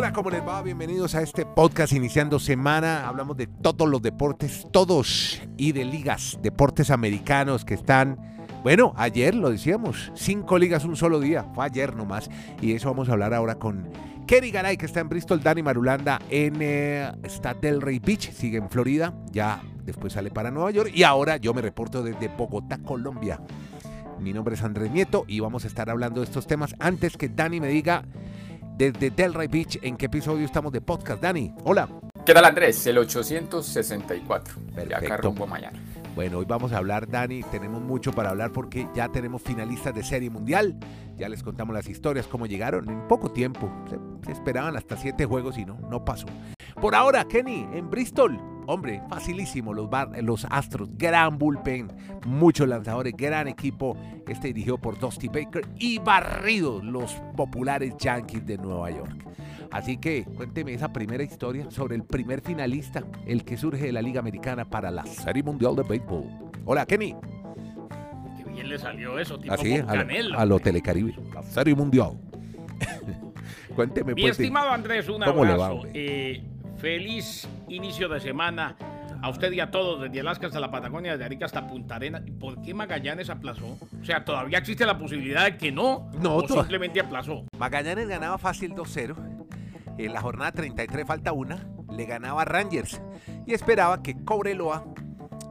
Hola, ¿cómo les va? Bienvenidos a este podcast iniciando semana. Hablamos de todos los deportes, todos, y de ligas, deportes americanos que están, bueno, ayer lo decíamos, cinco ligas un solo día, fue ayer nomás, y de eso vamos a hablar ahora con Kenny Garay, que está en Bristol, Dani Marulanda en eh, está Delray Beach, sigue en Florida, ya después sale para Nueva York, y ahora yo me reporto desde Bogotá, Colombia. Mi nombre es Andrés Nieto y vamos a estar hablando de estos temas antes que Dani me diga desde Delray Beach en qué episodio estamos de podcast. Dani, hola. ¿Qué tal Andrés? El 864. Ya acá Perfecto. rumbo mañana. Bueno, hoy vamos a hablar, Dani, tenemos mucho para hablar porque ya tenemos finalistas de Serie Mundial. Ya les contamos las historias, cómo llegaron en poco tiempo. Se, se esperaban hasta siete juegos y no, no pasó. Por ahora, Kenny, en Bristol. Hombre, facilísimo, los, bar- los Astros, gran bullpen, muchos lanzadores, gran equipo, este dirigido por Dusty Baker y barridos los populares Yankees de Nueva York. Así que cuénteme esa primera historia sobre el primer finalista, el que surge de la Liga Americana para la Serie Mundial de Béisbol. Hola, Kenny. Qué bien le salió eso, tipo Así, con a, lo- a lo Telecaribe, la Serie Mundial. cuénteme, Mi pues. estimado Andrés, un ¿Cómo le va, abrazo. Eh, feliz inicio de semana a usted y a todos, desde Alaska hasta la Patagonia, desde Arica hasta Punta Arenas. ¿Y por qué Magallanes aplazó? O sea, todavía existe la posibilidad de que no, No, o simplemente aplazó. Magallanes ganaba fácil 2-0. En la jornada 33 falta una. Le ganaba a Rangers. Y esperaba que Cobreloa,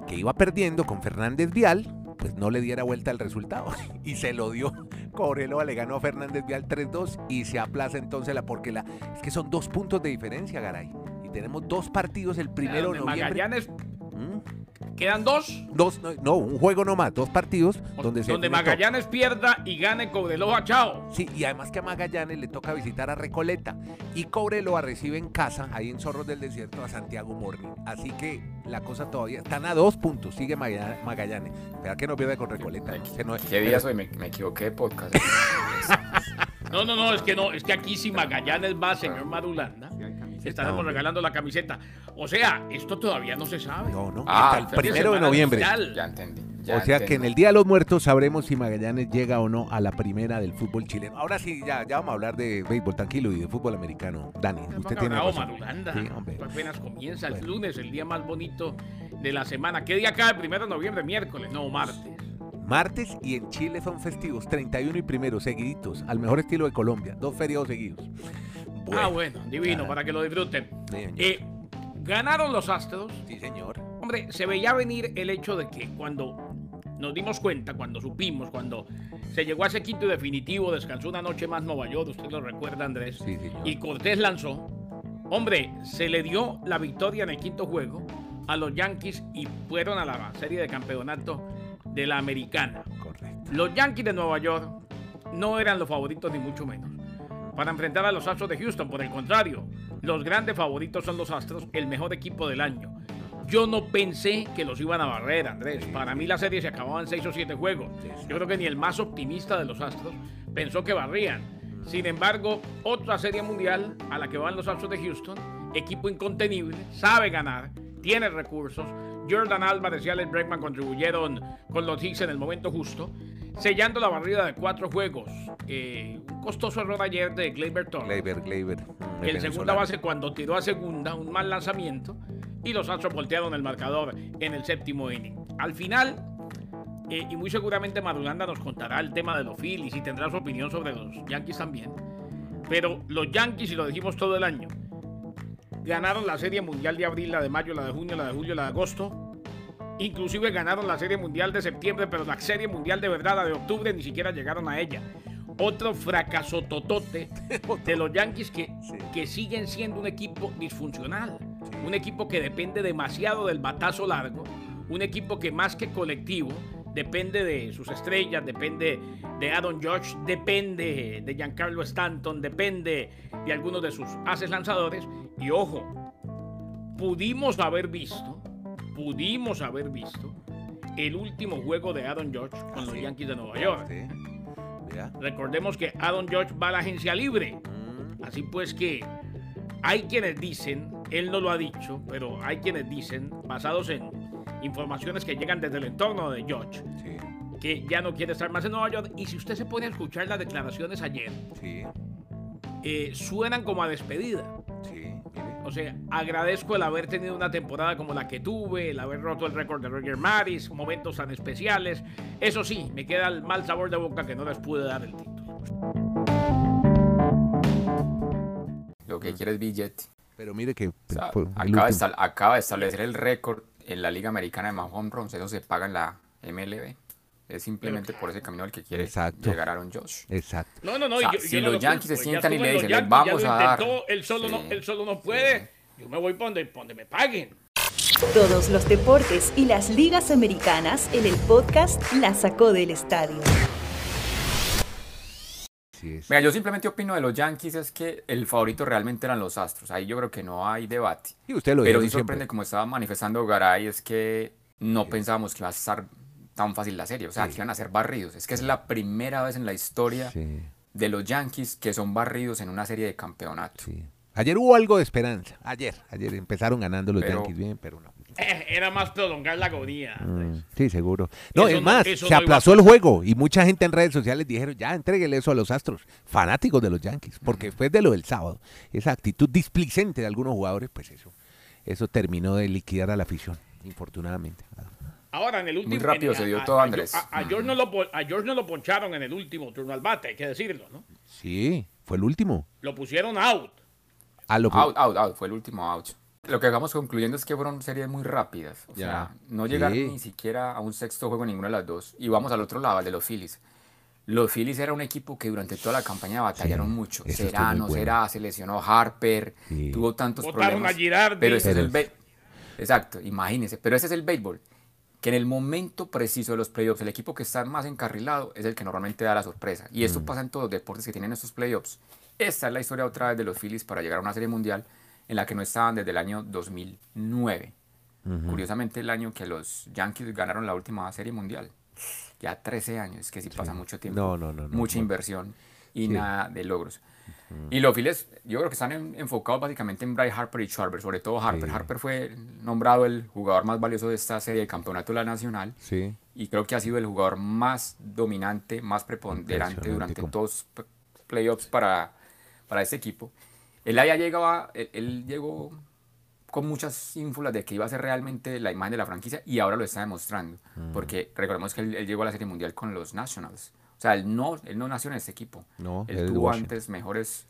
que iba perdiendo con Fernández Vial, pues no le diera vuelta al resultado. Y se lo dio. Cobreloa le ganó a Fernández Vial 3-2 y se aplaza entonces la porque la es que son dos puntos de diferencia, Garay. Y tenemos dos partidos el primero de noviembre. Magallanes ¿Mm? quedan dos. Dos, no, no, un juego nomás, dos partidos o- donde se. Magallanes pierda y gane Cobreloa, chao. Sí, y además que a Magallanes le toca visitar a Recoleta y Cobreloa recibe en casa, ahí en Zorros del Desierto, a Santiago Morning. Así que la cosa todavía están a dos puntos, sigue Maga- Magallanes. Espera que no pierde con Recoleta. Que no es- ¿Qué día soy? Me, me equivoqué de podcast. No, no, no, es que no, es que aquí si Magallanes va, señor Marulanda, estaremos regalando la camiseta. O sea, esto todavía no se sabe. No, no, Ah, hasta el primero de noviembre. ya entendí. ya O sea que en el Día de los Muertos sabremos si Magallanes llega o no a la primera del fútbol chileno. Ahora sí, ya, ya vamos a hablar de béisbol tranquilo y de fútbol americano. Dani, usted tiene razón. Marulanda. Sí, hombre. Esto apenas comienza el Bueno. lunes, el día más bonito de la semana. ¿Qué día cae? Primero de noviembre, miércoles, no, martes. Martes y en Chile son festivos, 31 y primero, seguiditos, al mejor estilo de Colombia, dos feriados seguidos. Ah, bueno, divino, Ah. para que lo disfruten. Sí, señor. Eh, ganaron los Astros. Sí, señor. Hombre, se veía venir el hecho de que cuando nos dimos cuenta, cuando supimos, cuando se llegó a ese quinto y definitivo, descansó una noche más Nueva York, usted lo recuerda, Andrés, Sí, señor. y Cortés lanzó. Hombre, se le dio la victoria en el quinto juego a los Yankees y fueron a la serie de campeonato de la americana. Correcto. Los Yankees de Nueva York no eran los favoritos ni mucho menos para enfrentar a los Astros de Houston. Por el contrario, los grandes favoritos son los Astros, el mejor equipo del año. Yo no pensé que los iban a barrer, Andrés. Para mí la serie se acababa en 6 o 7 juegos. Yo creo que ni el más optimista de los Astros pensó que barrían. Sin embargo, otra serie mundial a la que van los Astros de Houston, equipo incontenible, sabe ganar, tiene recursos. Jordan Álvarez y Alex Bregman contribuyeron con los Hicks en el momento justo, sellando la barrida de cuatro juegos. Eh, un costoso error ayer de Gleyber Torres Gleyber, Gleyber. el el segunda base cuando tiró a segunda, un mal lanzamiento, y los Astros voltearon el marcador en el séptimo inning. Al final, eh, y muy seguramente Marulanda nos contará el tema de los Phillies y tendrá su opinión sobre los Yankees también. Pero los Yankees, y lo dijimos todo el año, ganaron la Serie Mundial de abril, la de mayo, la de junio, la de julio, la de agosto. Inclusive ganaron la Serie Mundial de septiembre, pero la Serie Mundial de verdad, la de octubre, ni siquiera llegaron a ella. Otro fracaso totote de los Yankees que, Sí. que siguen siendo un equipo disfuncional. Un equipo que depende demasiado del batazo largo. Un equipo que más que colectivo depende de sus estrellas, depende de Aaron George, depende de Giancarlo Stanton, depende de algunos de sus haces lanzadores. Y ojo, pudimos haber visto, pudimos haber visto el último juego de Aaron George con los Sí. Yankees de Nueva York. Sí. Recordemos que Aaron George va a la agencia libre. Mm, Así pues que hay quienes dicen, él no lo ha dicho, pero hay quienes dicen, basados en informaciones que llegan desde el entorno de George, Sí, que ya no quiere estar más en Nueva York. Y si usted se pone a escuchar las declaraciones ayer, sí. eh, suenan como a despedida. O sea, agradezco el haber tenido una temporada como la que tuve, el haber roto el récord de Roger Maris, momentos tan especiales. Eso sí, me queda el mal sabor de boca que no les pude dar el título. Lo que quiere es billete. Pero mire que O sea, fue el acaba, de acaba de establecer el récord en la Liga Americana de más home runs. Eso se paga en la MLB. Es simplemente por ese camino al que quiere Exacto. llegar Aaron Josh. Exacto. No, no, no. O sea, y yo- si yo no los lo Yankees se sientan y le dicen, "Les Yankees, ya vamos a dar". Él solo, Sí. no, él solo no puede. Yo me voy para donde, me paguen. Todos los deportes y las ligas americanas en el podcast La Sacó del Estadio. Mira, yo simplemente opino de los Yankees es que el favorito realmente eran los Astros. Ahí yo creo que no hay debate. Y usted lo Pero sí siempre. sorprende, como estaba manifestando Garay, es que no pensábamos que iba a estar tan fácil la serie. O sea, que iban a ser barridos. Es que es la primera vez en la historia Sí, de los Yankees que son barridos en una serie de campeonato. sí. Ayer hubo algo de esperanza. Ayer, ayer empezaron ganando los Pero- Yankees bien, pero no. Eh, era más prolongar la agonía. Mm, Sí, seguro. No, Eso es más, se no aplazó el juego y mucha gente en redes sociales dijeron, ya, entréguele eso a los Astros, fanáticos de los Yankees, porque después de lo del sábado, esa actitud displicente de algunos jugadores, pues eso, eso terminó de liquidar a la afición, infortunadamente. Ahora, en el último. Muy rápido en- se dio a- todo, a- Andrés. A, a George no lo, po- a George no lo poncharon en el último turno al bate, hay que decirlo, ¿no? Sí, fue el último. Lo pusieron out. A lo Out, out, out. Fue el último out. Lo que vamos concluyendo es que fueron series muy rápidas. O Ya. sea, no llegar Sí. ni siquiera a un sexto juego en ninguna de las dos. Y vamos al otro lado, al de los Phillies. Los Phillies era un equipo que durante toda la campaña batallaron Sí, mucho. Será, no bueno. será, se lesionó Harper, Sí. tuvo tantos Botaron problemas. a Girardi. Pero ese es el. Exacto, imagínense. Pero ese es el béisbol. Que en el momento preciso de los playoffs, el equipo que está más encarrilado es el que normalmente da la sorpresa. Y Mm. esto pasa en todos los deportes que tienen estos playoffs. Esta es la historia otra vez de los Phillies para llegar a una serie mundial en la que no estaban desde el año 2009. Curiosamente, el año que los Yankees ganaron la última serie mundial. Ya 13 años, que sí pasa mucho tiempo. No, no, no, Mucha inversión y Sí. nada de logros. Y los Phillies, yo creo que están en- enfocados básicamente en Bryce Harper y Schwarber, sobre todo Harper. Sí. Harper fue nombrado el jugador más valioso de esta serie de campeonato de la Nacional Sí, y creo que ha sido el jugador más dominante, más preponderante durante todos los playoffs para, para este equipo. Él ya llegaba, él, él llegó con muchas ínfulas de que iba a ser realmente la imagen de la franquicia y ahora lo está demostrando. Mm. Porque recordemos que él, él llegó a la Serie Mundial con los Nationals. O sea, él no, él no nació en este equipo. No, él tuvo Washington. antes mejores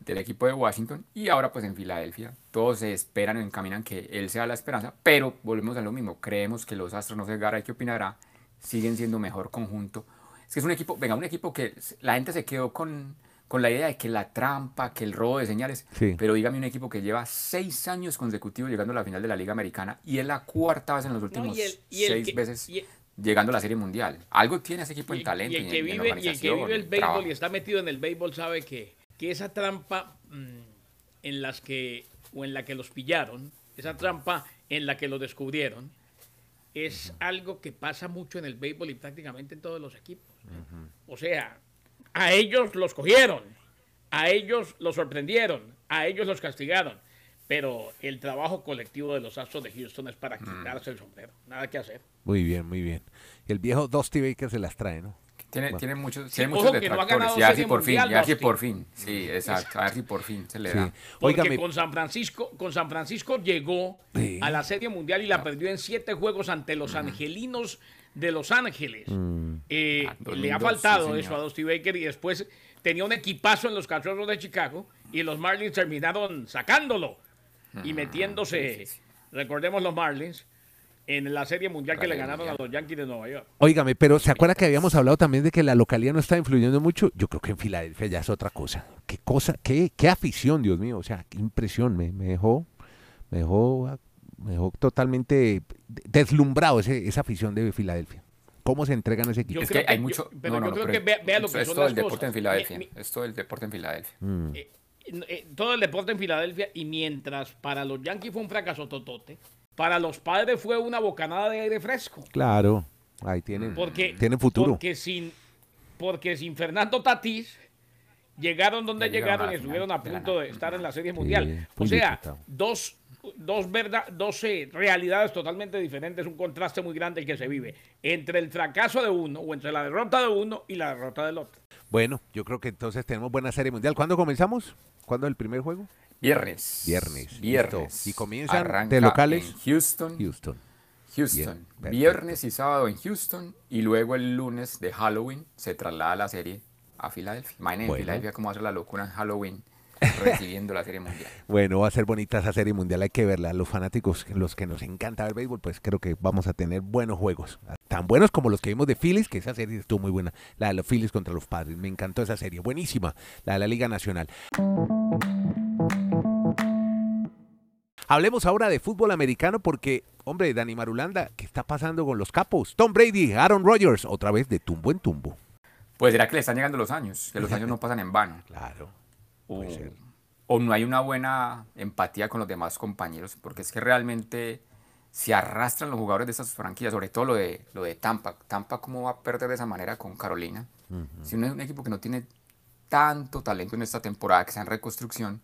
del equipo de Washington y ahora pues en Filadelfia. Todos se esperan, encaminan que él sea la esperanza, pero volvemos a lo mismo. Creemos que los Astros, no sé, Garay, ¿qué opinará? Siguen siendo mejor conjunto. Es que es un equipo, venga, un equipo que la gente se quedó con, con la idea de que la trampa, que el robo de señales, Sí. pero dígame un equipo que lleva seis años consecutivos llegando a la final de la Liga Americana y es la cuarta vez en los últimos y el- y el seis que- veces y el- llegando a la Serie Mundial. Algo tiene ese equipo en talento y el y que en, en vive, y el que vive el en béisbol trabajo. y está metido en el béisbol sabe que, que esa trampa mm, en las que o en la que los pillaron, esa trampa en la que los descubrieron, es algo que pasa mucho en el béisbol y prácticamente en todos los equipos. O sea, a ellos los cogieron, a ellos los sorprendieron, a ellos los castigaron. Pero el trabajo colectivo de los Astros de Houston es para quitarse el sombrero. Nada que hacer. muy bien, muy bien. Y el viejo Dusty Baker se las trae, ¿no? Tiene, Bueno. tiene muchos, Sí, tiene muchos que no ha detractores. ganado y a ver Serie si por fin, y a ver si Dusty. por fin. Sí, exacto. A ver si por fin se le Sí. da. Porque con San Francisco, con San Francisco llegó Sí. a la Serie Mundial y la perdió en siete juegos ante los angelinos de Los Ángeles. Mm. Eh, Ah, le 2002, ha faltado sí, eso a Dusty Baker y después tenía un equipazo en los Cachorros de Chicago y los Marlins terminaron sacándolo y metiéndose, sí, sí. recordemos los Marlins, en la Serie Mundial que le ganaron Mundial. a los Yankees de Nueva York. Óigame, pero ¿se acuerda que habíamos hablado también de que la localidad no está influyendo mucho? Yo creo que en Filadelfia ya es otra cosa. Qué cosa, qué, qué afición, Dios mío. O sea, qué impresión. Me, me dejó, me dejó, me dejó totalmente deslumbrado ese, esa afición de Filadelfia. ¿Cómo se entregan a ese equipo? Yo es creo que que- hay yo- mucho. pero no, no, yo no, creo pero que vea- vea lo que es son todo las el deporte en Filadelfia. Mi- mi- Es todo el deporte en Filadelfia. Mm. Eh, eh, todo el deporte en Filadelfia y mientras para los Yankees fue un fracaso totote, para los padres fue una bocanada de aire fresco. Claro, ahí tienen, Porque, tienen futuro. Porque sin, porque sin Fernando Tatís llegaron donde llegaron y estuvieron a punto de estar en la Serie Sí, Mundial. O sea, dos, dos, verda- dos eh, realidades totalmente diferentes, un contraste muy grande el que se vive entre el fracaso de uno o entre la derrota de uno y la derrota del otro. Bueno, yo creo que entonces tenemos buena serie mundial. ¿Cuándo comenzamos? ¿Cuándo es el primer juego? Viernes. Viernes. Viernes. listo. Y comienzan Arranca de locales. en Houston. Houston. Houston. Bien. Viernes y sábado en Houston. Y luego el lunes de Halloween se traslada la serie a Filadelfia. Imaginen Bueno. en Filadelfia cómo ser la locura en Halloween recibiendo la serie mundial. Bueno, va a ser bonita esa serie mundial, hay que verla. Los fanáticos, los que nos encanta ver béisbol, pues creo que vamos a tener buenos juegos. Tan buenos como los que vimos de Phillies, que esa serie estuvo muy buena. La de los Phillies contra los Padres. Me encantó esa serie. Buenísima. La de la Liga Nacional. Hablemos ahora de fútbol americano porque, hombre, Dani Marulanda, ¿qué está pasando con los capos? Tom Brady, Aaron Rodgers, otra vez de tumbo en tumbo. Pues será que le están llegando los años, que los años no pasan en vano. Claro. O, o no hay una buena empatía con los demás compañeros, porque es que realmente se arrastran los jugadores de esas franquicias, sobre todo lo de, lo de Tampa. Tampa, ¿cómo va a perder de esa manera con Carolina? Si uno es un equipo que no tiene tanto talento en esta temporada, que está en reconstrucción,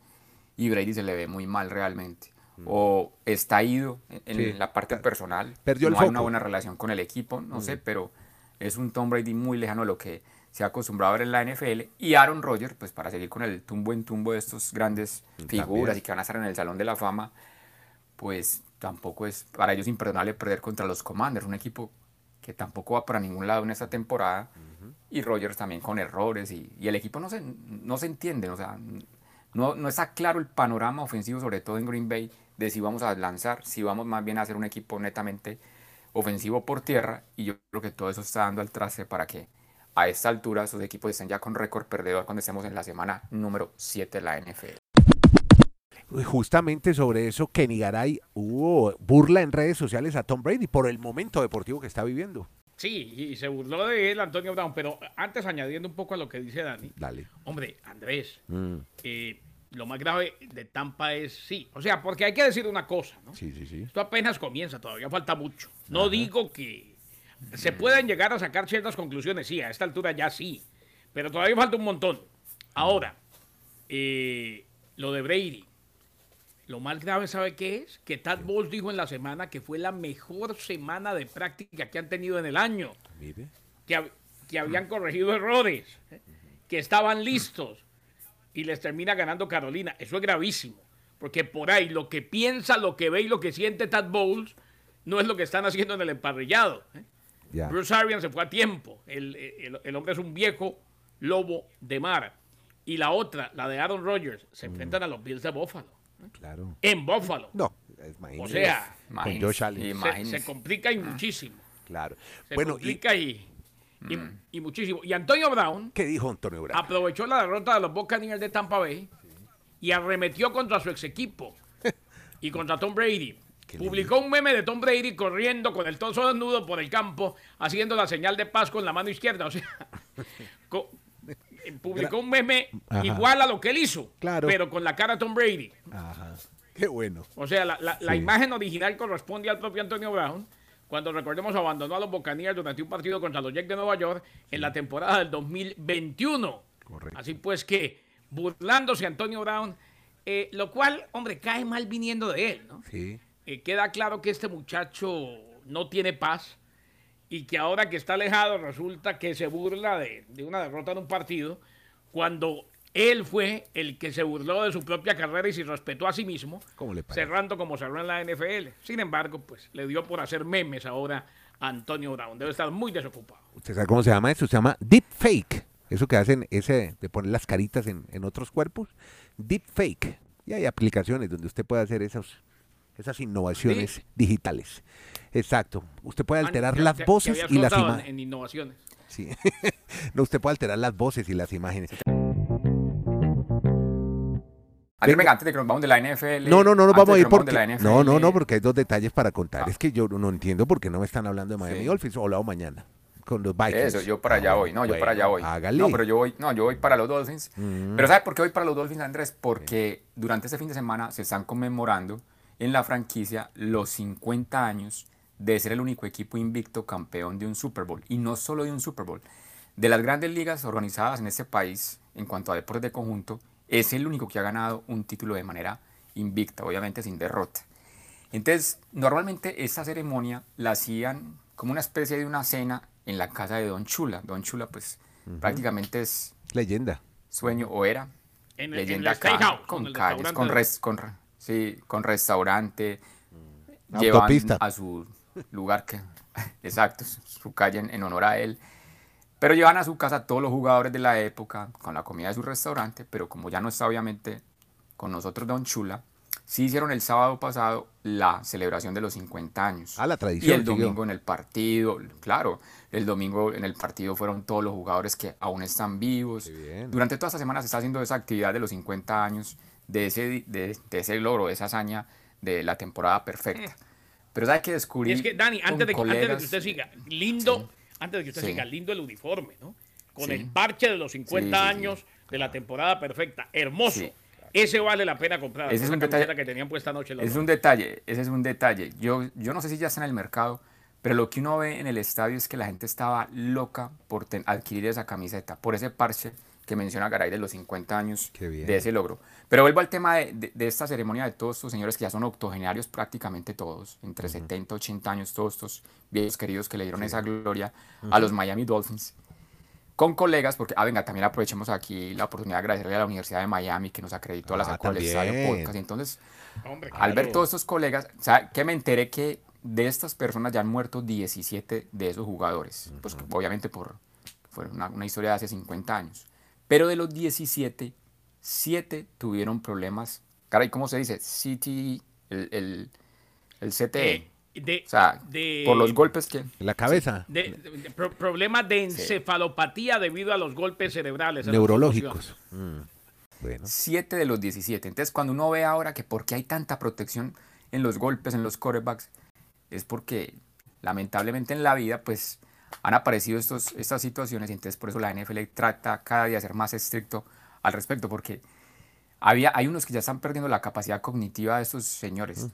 y Brady se le ve muy mal realmente. O está ido en, en Sí. la parte personal, Perdió el no hay una buena relación con el equipo, no sé, pero es un Tom Brady muy lejano a lo que se ha acostumbrado a ver en la NFL. Y Aaron Rodgers, pues para seguir con el tumbo en tumbo de estos grandes También. figuras y que van a estar en el Salón de la Fama, pues tampoco es para ellos imperdonable perder contra los Commanders, un equipo que tampoco va para ningún lado en esta temporada. Y Rodgers también con errores y, y el equipo no se, no se entiende, o sea, no, no está claro el panorama ofensivo, sobre todo en Green Bay, de si vamos a lanzar, si vamos más bien a hacer un equipo netamente ofensivo por tierra. Y yo creo que todo eso está dando al traste para que a esta altura esos equipos estén ya con récord perdedor cuando estemos en la semana número 7 de la NFL. Justamente sobre eso, Kenny Garay hubo burla en redes sociales a Tom Brady por el momento deportivo que está viviendo. Sí, y se burló de él Antonio Brown, pero antes añadiendo un poco a lo que dice Dani, Dale. hombre, Andrés, Mm, eh, lo más grave de Tampa es sí, o sea, porque hay que decir una cosa, ¿no? sí, sí, sí. Esto apenas comienza, todavía falta mucho. No digo que se puedan llegar a sacar ciertas conclusiones, sí, a esta altura ya sí, pero todavía falta un montón. Ahora, eh, lo de Brady, lo más grave, ¿sabe qué es? Que Tad Bowles dijo en la semana que fue la mejor semana de práctica que han tenido en el año, Mire. que, que habían corregido errores, ¿eh? que estaban listos y les termina ganando Carolina. Eso es gravísimo, porque por ahí lo que piensa, lo que ve y lo que siente Tad Bowles no es lo que están haciendo en el emparrillado. Ya. Bruce Arians se fue a tiempo. El, el- el hombre es un viejo lobo de mar. Y la otra, la de Aaron Rodgers, se enfrentan a los Bills de Buffalo. Claro. En Buffalo. No, imagínese. O sea, con Josh Allen. se, complica y muchísimo. Claro. Se Bueno, ¿y complica y, y, y muchísimo. Y Antonio Brown qué dijo Antonio Brown? aprovechó la derrota de los Buccaneers de Tampa Bay y arremetió contra su ex equipo y contra Tom Brady. Publicó un meme de Tom Brady corriendo con el torso desnudo por el campo, haciendo la señal de paz con la mano izquierda. O sea, eh, publicó un meme Ajá. igual a lo que él hizo, Claro. pero con la cara de Tom Brady. Ajá. Qué bueno. O sea, la, la- la Sí. imagen original corresponde al propio Antonio Brown, cuando recordemos abandonó a los Buccaneers durante un partido contra los Jets de Nueva York en la temporada del 2021. Correcto. Así pues que, burlándose Antonio Brown, eh, lo cual, hombre, cae mal viniendo de él, ¿no? Sí. Eh, queda claro que este muchacho no tiene paz y que ahora que está alejado resulta que se burla de, de una derrota en un partido cuando él fue el que se burló de su propia carrera y se respetó a sí mismo, cerrando como cerró en la NFL. Sin embargo, pues le dio por hacer memes ahora a Antonio Brown. Debe estar muy desocupado. ¿Usted sabe cómo se llama eso? Se llama deep fake. Eso que hacen ese de poner las caritas en, en otros cuerpos. Deep fake. Y hay aplicaciones donde usted puede hacer esos, esas innovaciones digitales. Exacto. Usted puede alterar Que- las que- voces y las imágenes. En innovaciones. Sí. no, usted puede alterar las voces y las imágenes. Andrés, Venga. venga, antes de que nos vamos de la NFL. No, no, no nos vamos a ir porque no, no, no, porque hay dos detalles para contar. Ah. Es que yo no entiendo por qué no me están hablando de Miami Sí. Dolphins o hablado mañana con los Vikings. Eso, yo para allá Ah, voy. No, yo para allá voy. Hágale. No, pero yo voy, no, yo voy para los Dolphins. Mm. Pero ¿sabe por qué voy para los Dolphins, Andrés? Porque durante este fin de semana se están conmemorando en la franquicia los 50 años de ser el único equipo invicto campeón de un Super Bowl. Y no solo de un Super Bowl. De las grandes ligas organizadas en este país, en cuanto a deportes de conjunto, es el único que ha ganado un título de manera invicta, obviamente sin derrota. Entonces, normalmente esta ceremonia la hacían como una especie de una cena en la casa de Don Chula. Don Chula, pues, prácticamente es Leyenda. Sueño o era En el- en leyenda el acá, steakhouse, con calles, con, res- con, sí, con restaurante, Mm. llevan Autopista. a su lugar que, exacto, su- calle en, en honor a él. Pero llevan a su casa todos los jugadores de la época con la comida de su restaurante, pero como ya no está obviamente con nosotros Don Chula, sí hicieron el sábado pasado la celebración de los 50 años. Ah, la Y tradición. el siguió. domingo en el partido, claro, el domingo en el partido fueron todos los jugadores que aún están vivos. Durante toda esta semana se está haciendo esa actividad de los 50 años, de ese, de, de ese logro, de esa hazaña de la temporada perfecta. Pero ¿sabes que descubrí? Mm. Es que, Dani, antes de, que- antes de que usted siga, lindo, antes de que usted Sí. siga, lindo el uniforme, ¿no? Con Sí. el parche de los 50 Sí, sí, sí. años de la temporada perfecta. Hermoso. Ese vale la pena comprar. Ese es un detalle- que tenían puesta Ese es un detalle, ese es un detalle. Yo, yo no sé si ya está en el mercado, pero lo que uno ve en el estadio es que la gente estaba loca por ten- adquirir esa camiseta, por ese parche que menciona Garay de los 50 años de ese logro. Pero vuelvo al tema de, de- de esta ceremonia de todos estos señores que ya son octogenarios prácticamente todos, entre 70 y 80 años, todos estos viejos queridos que le dieron esa gloria a los Miami Dolphins con colegas, porque, ah, venga, también aprovechemos aquí la oportunidad de agradecerle a la Universidad de Miami que nos acreditó a la Ah, también. podcast. Entonces, Hombre, al ver todos estos colegas, o sea, que me enteré que de estas personas ya han muerto 17 de esos jugadores. Pues obviamente por fue una, una historia de hace 50 años. Pero de los 17, 7 tuvieron problemas. Caray, ¿cómo se dice? CTE, el, el, el CTE. Eh, de, o sea, de- por los golpes que... En la cabeza. de- de- de pro- problemas de encefalopatía debido a los golpes cerebrales. Neurológicos. Mm, Bueno. 7 de los 17. Entonces, cuando uno ve ahora que por qué hay tanta protección en los golpes, en los quarterbacks, es porque lamentablemente en la vida, pues han aparecido estos, estas situaciones y entonces por eso la NFL trata cada día de ser más estricto al respecto, porque había, hay unos que ya están perdiendo la capacidad cognitiva de estos señores.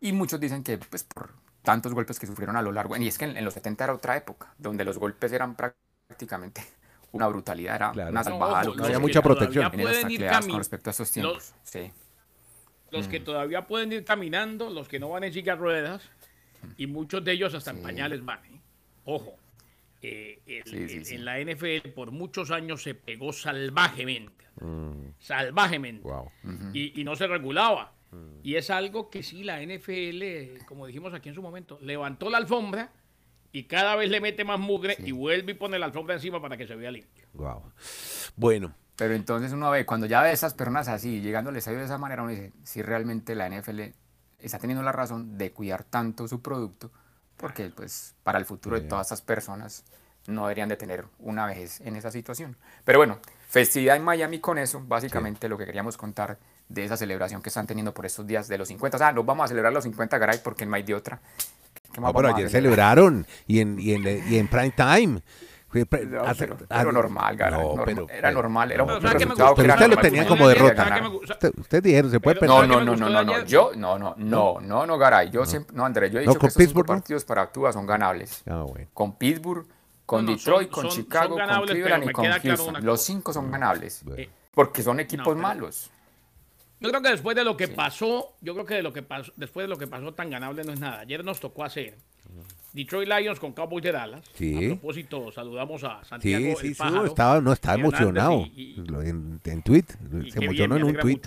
Y muchos dicen que, pues, por tantos golpes que sufrieron a lo largo, y es que en, en los 70 era otra época, donde los golpes eran prácticamente una brutalidad, era Claro. una No, salvajada. que No había los mucha protección. en ir tacleadas con respecto a esos tiempos. sí. Los que todavía pueden ir caminando, los que no van en silla de ruedas, y muchos de ellos hasta en Sí. pañales van. ¿eh? Ojo, eh, el- Sí, sí, el- sí. en la NFL por muchos años se pegó salvajemente. Salvajemente. Wow. y, y no se regulaba. Y es algo que sí, la NFL, como dijimos aquí en su momento, levantó la alfombra y cada vez le mete más mugre y vuelve y pone la alfombra encima para que se vea limpio. Wow. Bueno, Pero entonces uno ve, cuando ya ve a esas personas así, llegando al estadio de esa manera, uno dice, si realmente la NFL está teniendo la razón de cuidar tanto su producto, porque pues para el futuro de todas estas personas no deberían de tener una vejez en esa situación. Pero bueno, festividad en Miami con eso, básicamente lo que queríamos contar de esa celebración que están teniendo por estos días de los 50. O sea, nos vamos a celebrar los 50, Garay, porque no hay de otra. ¿Qué más no, pero vamos a ayer celebrar? celebraron y en, y en, y en prime time. Fue pre- No, hace- pero, ah, pero normal, Garay, no, normal, pero- era pero- normal, era un pero ¿sabe qué me resultado que Pero era usted lo tenía como derrota. Usted- dijeron, se puede Pero- No, perder. ¿sabe no, no, no, no, no. Yo, no, no, no, no, no, Garay. Yo siempre, no, Andrés, yo he No, dicho con que estos partidos para Tua son ganables. Ah, bueno. Con Pittsburgh, con No, no, Detroit, son- con son- Chicago, son ganables, con pero Cleveland y con claro Houston. Los cinco son ganables. Bueno. Eh, Porque son equipos pero- malos. Yo creo que después de lo que pasó, yo creo que de lo que pasó, después de lo que pasó tan ganable no es nada. Ayer nos tocó hacer Detroit Lions con Cowboys de Dallas. Sí. A propósito, saludamos a Sí, Santiago sí, el sí, Pájaro, estaba, no, estaba emocionado y- y- Lo- en, en tweet, se emocionó bien, en un tweet.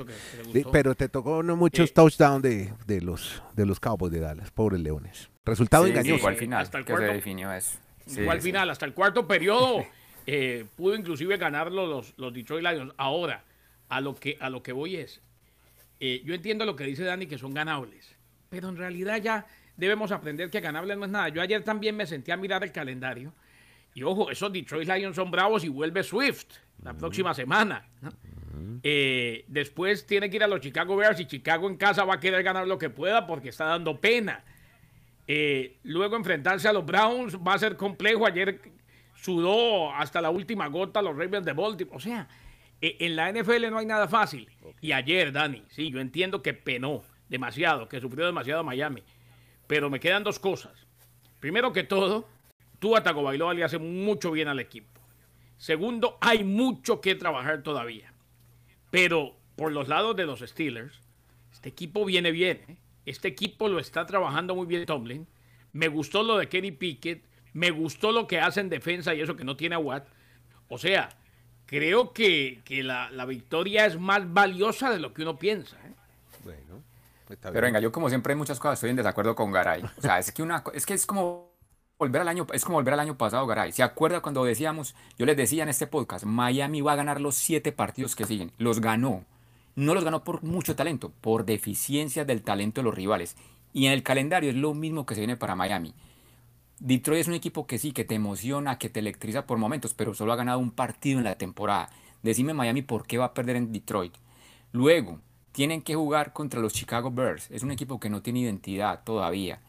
Sí, pero te tocó no muchos Eh, touchdowns de, de los de los Cowboys de Dallas, pobres leones. Resultado Sí, sí, engañoso. al final Hasta el que cuarto- se definió eso. Sí, al sí. final, hasta el cuarto periodo, eh, pudo inclusive ganarlo los, los Detroit Lions. Ahora, a lo que, a lo que voy es, eh, yo entiendo lo que dice Dani, que son ganables, pero en realidad ya debemos aprender que ganables no es nada. Yo ayer también me senté a mirar el calendario y ojo, esos Detroit Lions son bravos y vuelve Swift la próxima semana. ¿no? Eh, después tiene que ir a los Chicago Bears y Chicago en casa va a querer ganar lo que pueda porque está dando pena. Eh, luego enfrentarse a los Browns va a ser complejo. Ayer sudó hasta la última gota los Ravens de Baltimore. O sea, eh, en la NFL no hay nada fácil. Y ayer, Dani, sí, yo entiendo que penó demasiado, que sufrió demasiado Miami. Pero me quedan dos cosas. Primero que todo, Tua Tagovailoa le hace mucho bien al equipo. Segundo, hay mucho que trabajar todavía. Pero por los lados de los Steelers, este equipo viene bien. ¿eh? Este equipo lo está trabajando muy bien Tomlin. Me gustó lo de Kenny Pickett. Me gustó lo que hace en defensa y eso que no tiene a Watt. O sea, creo que, que la, la victoria es más valiosa de lo que uno piensa. ¿eh? Bueno, Pero venga, yo como siempre en muchas cosas estoy en desacuerdo con Garay. O sea, es que una es que es como volver al año, es como volver al año pasado, Garay. ¿Se acuerda cuando decíamos, yo les decía en este podcast, Miami va a ganar los siete partidos que siguen? Los ganó. No los ganó por mucho talento, por deficiencias del talento de los rivales. Y en el calendario es lo mismo que se viene para Miami. Detroit es un equipo que sí, que te emociona, que te electriza por momentos, pero solo ha ganado un partido en la temporada. Decime Miami por qué va a perder en Detroit. Luego, tienen que jugar contra los Chicago Bears. Es un equipo que no tiene identidad todavía.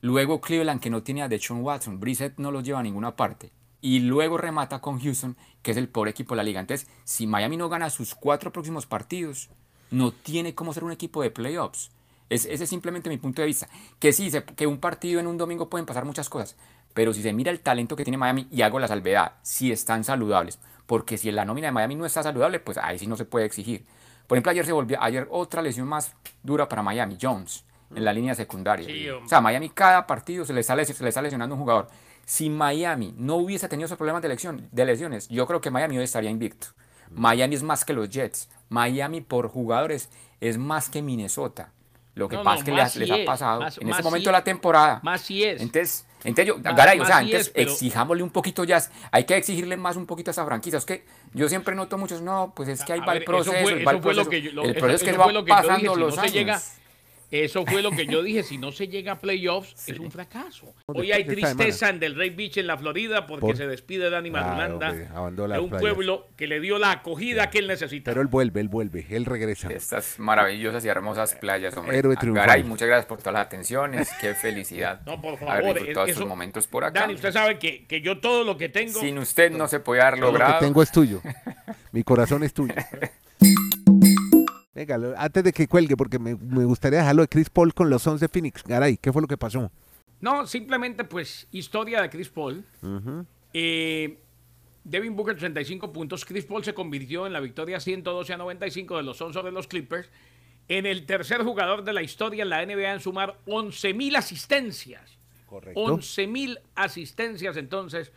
Luego Cleveland, que no tiene a Deshaun Watson. Brissett no los lleva a ninguna parte. Y luego remata con Houston, que es el pobre equipo de la liga. Entonces, si Miami no gana sus cuatro próximos partidos, no tiene cómo ser un equipo de playoffs. Es, ese es simplemente mi punto de vista. Que sí, que un partido en un domingo pueden pasar muchas cosas. Pero si se mira el talento que tiene Miami, y hago la salvedad, si están saludables. Porque si la nómina de Miami no está saludable, pues ahí sí no se puede exigir. Por ejemplo, ayer se volvió, ayer otra lesión más dura para Miami, Jones, en la línea secundaria. Sí, o sea, Miami cada partido se le, está, les- se le está lesionando un jugador. Si Miami no hubiese tenido esos problemas de, lesión, de lesiones, yo creo que Miami hoy estaría invicto. Miami es más que los Jets. Miami por jugadores es más que Minnesota. Lo que No, pasa no, es que más les, ha pasado más- en más ese sí momento de la temporada. Más es. Entonces, entonces yo, Más- Garay, o sea, es, pero- exijámosle un poquito ya, hay que exigirle más un poquito a esa franquicia. Es que yo siempre noto muchos, no, pues es que ahí va el proceso, el proceso. el eso- proceso es que va pasando dije, si los no se años. llega, eso fue lo que yo dije, si no se llega a playoffs es un fracaso. Hoy hay tristeza en Del Rey Beach en la Florida porque ¿Por? se despide Dani Marulanda las de un playas. pueblo que le dio la acogida que él necesita. Pero él vuelve, él vuelve, él regresa. Estas maravillosas y hermosas playas, hombre. Héroe Ah, triunfal. Garay, muchas gracias por todas las atenciones. Qué felicidad. No, por haber favor, disfrutado eso- estos momentos por acá. Dani, usted sabe que, que yo todo lo que tengo... Sin usted no se puede haber Todo lo que logrado. tengo es tuyo. Mi corazón es tuyo. Antes de que cuelgue, porque me, me gustaría dejarlo de Chris Paul con los Suns de Phoenix. Garay, ¿qué fue lo que pasó? No, simplemente pues historia de Chris Paul. Eh, Devin Booker 35 puntos. Chris Paul se convirtió en la victoria 112 a 95 de los Suns de los Clippers. En el tercer jugador de la historia en la NBA en sumar 11.000 asistencias. Correcto. 11.000 asistencias entonces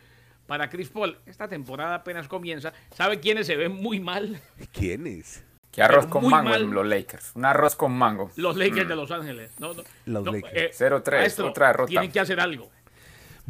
para Chris Paul. Esta temporada apenas comienza. ¿Sabe quiénes se ven muy mal? ¿Quién es? Qué arroz con mango mal. en los Lakers. Un arroz con mango. Los Lakers de Los Ángeles. No, no, Los no, Lakers. eh, 0-3, maestro, otra derrota. Tienen que hacer algo.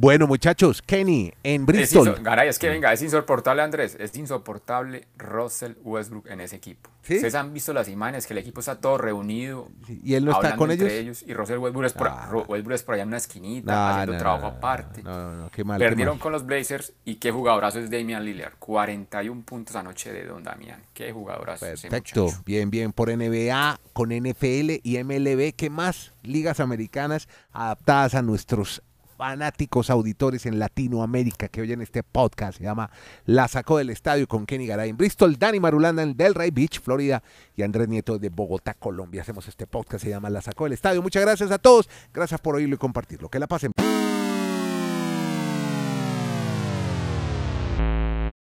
Bueno, muchachos, Kenny en Bristol. Garay, es que venga, es insoportable Andrés, es insoportable Russell Westbrook en ese equipo. ¿Sí? Ustedes han visto las imágenes que el equipo está todo reunido. ¿y él no está con entre ellos? Y Russell Westbrook es, por, Ah. Westbrook es por allá en una esquinita, haciendo trabajo aparte. No, no, no, qué mal. qué Perdieron mal. con los Blazers y qué jugadorazo es Damian Lillard. 41 puntos anoche de Don Damian. Qué jugadorazo Perfecto, bien, bien, por NBA, con NFL y MLB, ¿qué más? Ligas americanas adaptadas a nuestros fanáticos auditores en Latinoamérica que oyen este podcast. Se llama La Sacó del Estadio con Kenny Garay en Bristol, Dani Marulanda en Delray Beach, Florida y Andrés Nieto de Bogotá, Colombia. Hacemos este podcast, se llama La Sacó del Estadio. Muchas gracias a todos, gracias por oírlo y compartirlo. Que la pasen.